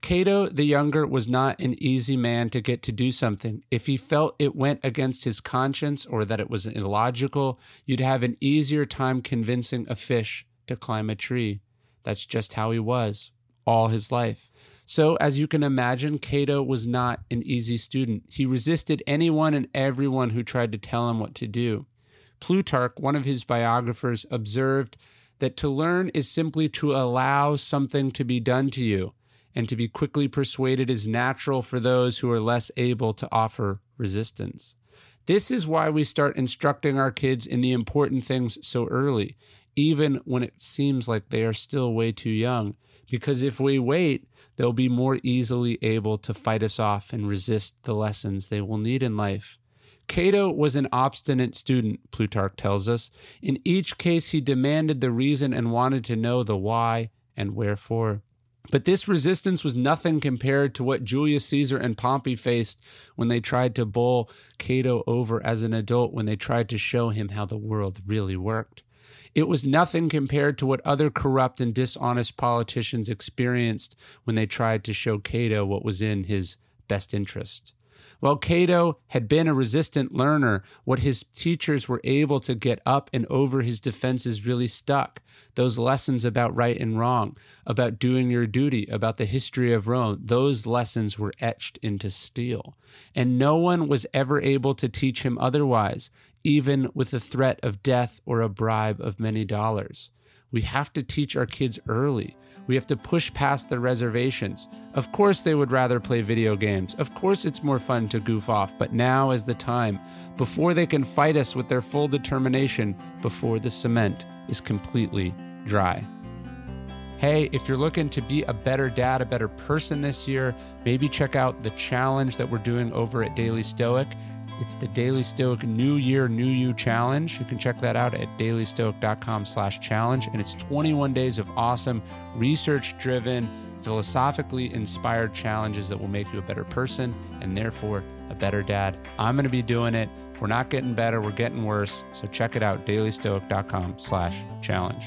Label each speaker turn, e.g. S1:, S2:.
S1: Cato the Younger was not an easy man to get to do something. If he felt it went against his conscience or that it was illogical, you'd have an easier time convincing a fish to climb a tree. That's just how he was all his life. So, as you can imagine, Cato was not an easy student. He resisted anyone and everyone who tried to tell him what to do. Plutarch, one of his biographers, observed that to learn is simply to allow something to be done to you and to be quickly persuaded is natural for those who are less able to offer resistance. This is why we start instructing our kids in the important things so early, even when it seems like they are still way too young. Because if we wait, they'll be more easily able to fight us off and resist the lessons they will need in life. Cato was an obstinate student, Plutarch tells us. In each case, he demanded the reason and wanted to know the why and wherefore. But this resistance was nothing compared to what Julius Caesar and Pompey faced when they tried to bowl Cato over as an adult, when they tried to show him how the world really worked. It was nothing compared to what other corrupt and dishonest politicians experienced when they tried to show Cato what was in his best interest. While Cato had been a resistant learner, what his teachers were able to get up and over his defenses really stuck. Those lessons about right and wrong, about doing your duty, about the history of Rome, those lessons were etched into steel. And no one was ever able to teach him otherwise, even with the threat of death or a bribe of many dollars. We have to teach our kids early. We have to push past the reservations. Of course, they would rather play video games. Of course, it's more fun to goof off, but now is the time before they can fight us with their full determination, before the cement is completely dry. Hey, if you're looking to be a better dad, a better person this year, maybe check out the challenge that we're doing over at Daily Stoic. It's the Daily Stoic New Year, New You Challenge. You can check that out at dailystoic.com slash challenge. And it's 21 days of awesome, research-driven, philosophically inspired challenges that will make you a better person and therefore a better dad. I'm going to be doing it. We're not getting better, we're getting worse. So check it out, dailystoic.com slash challenge.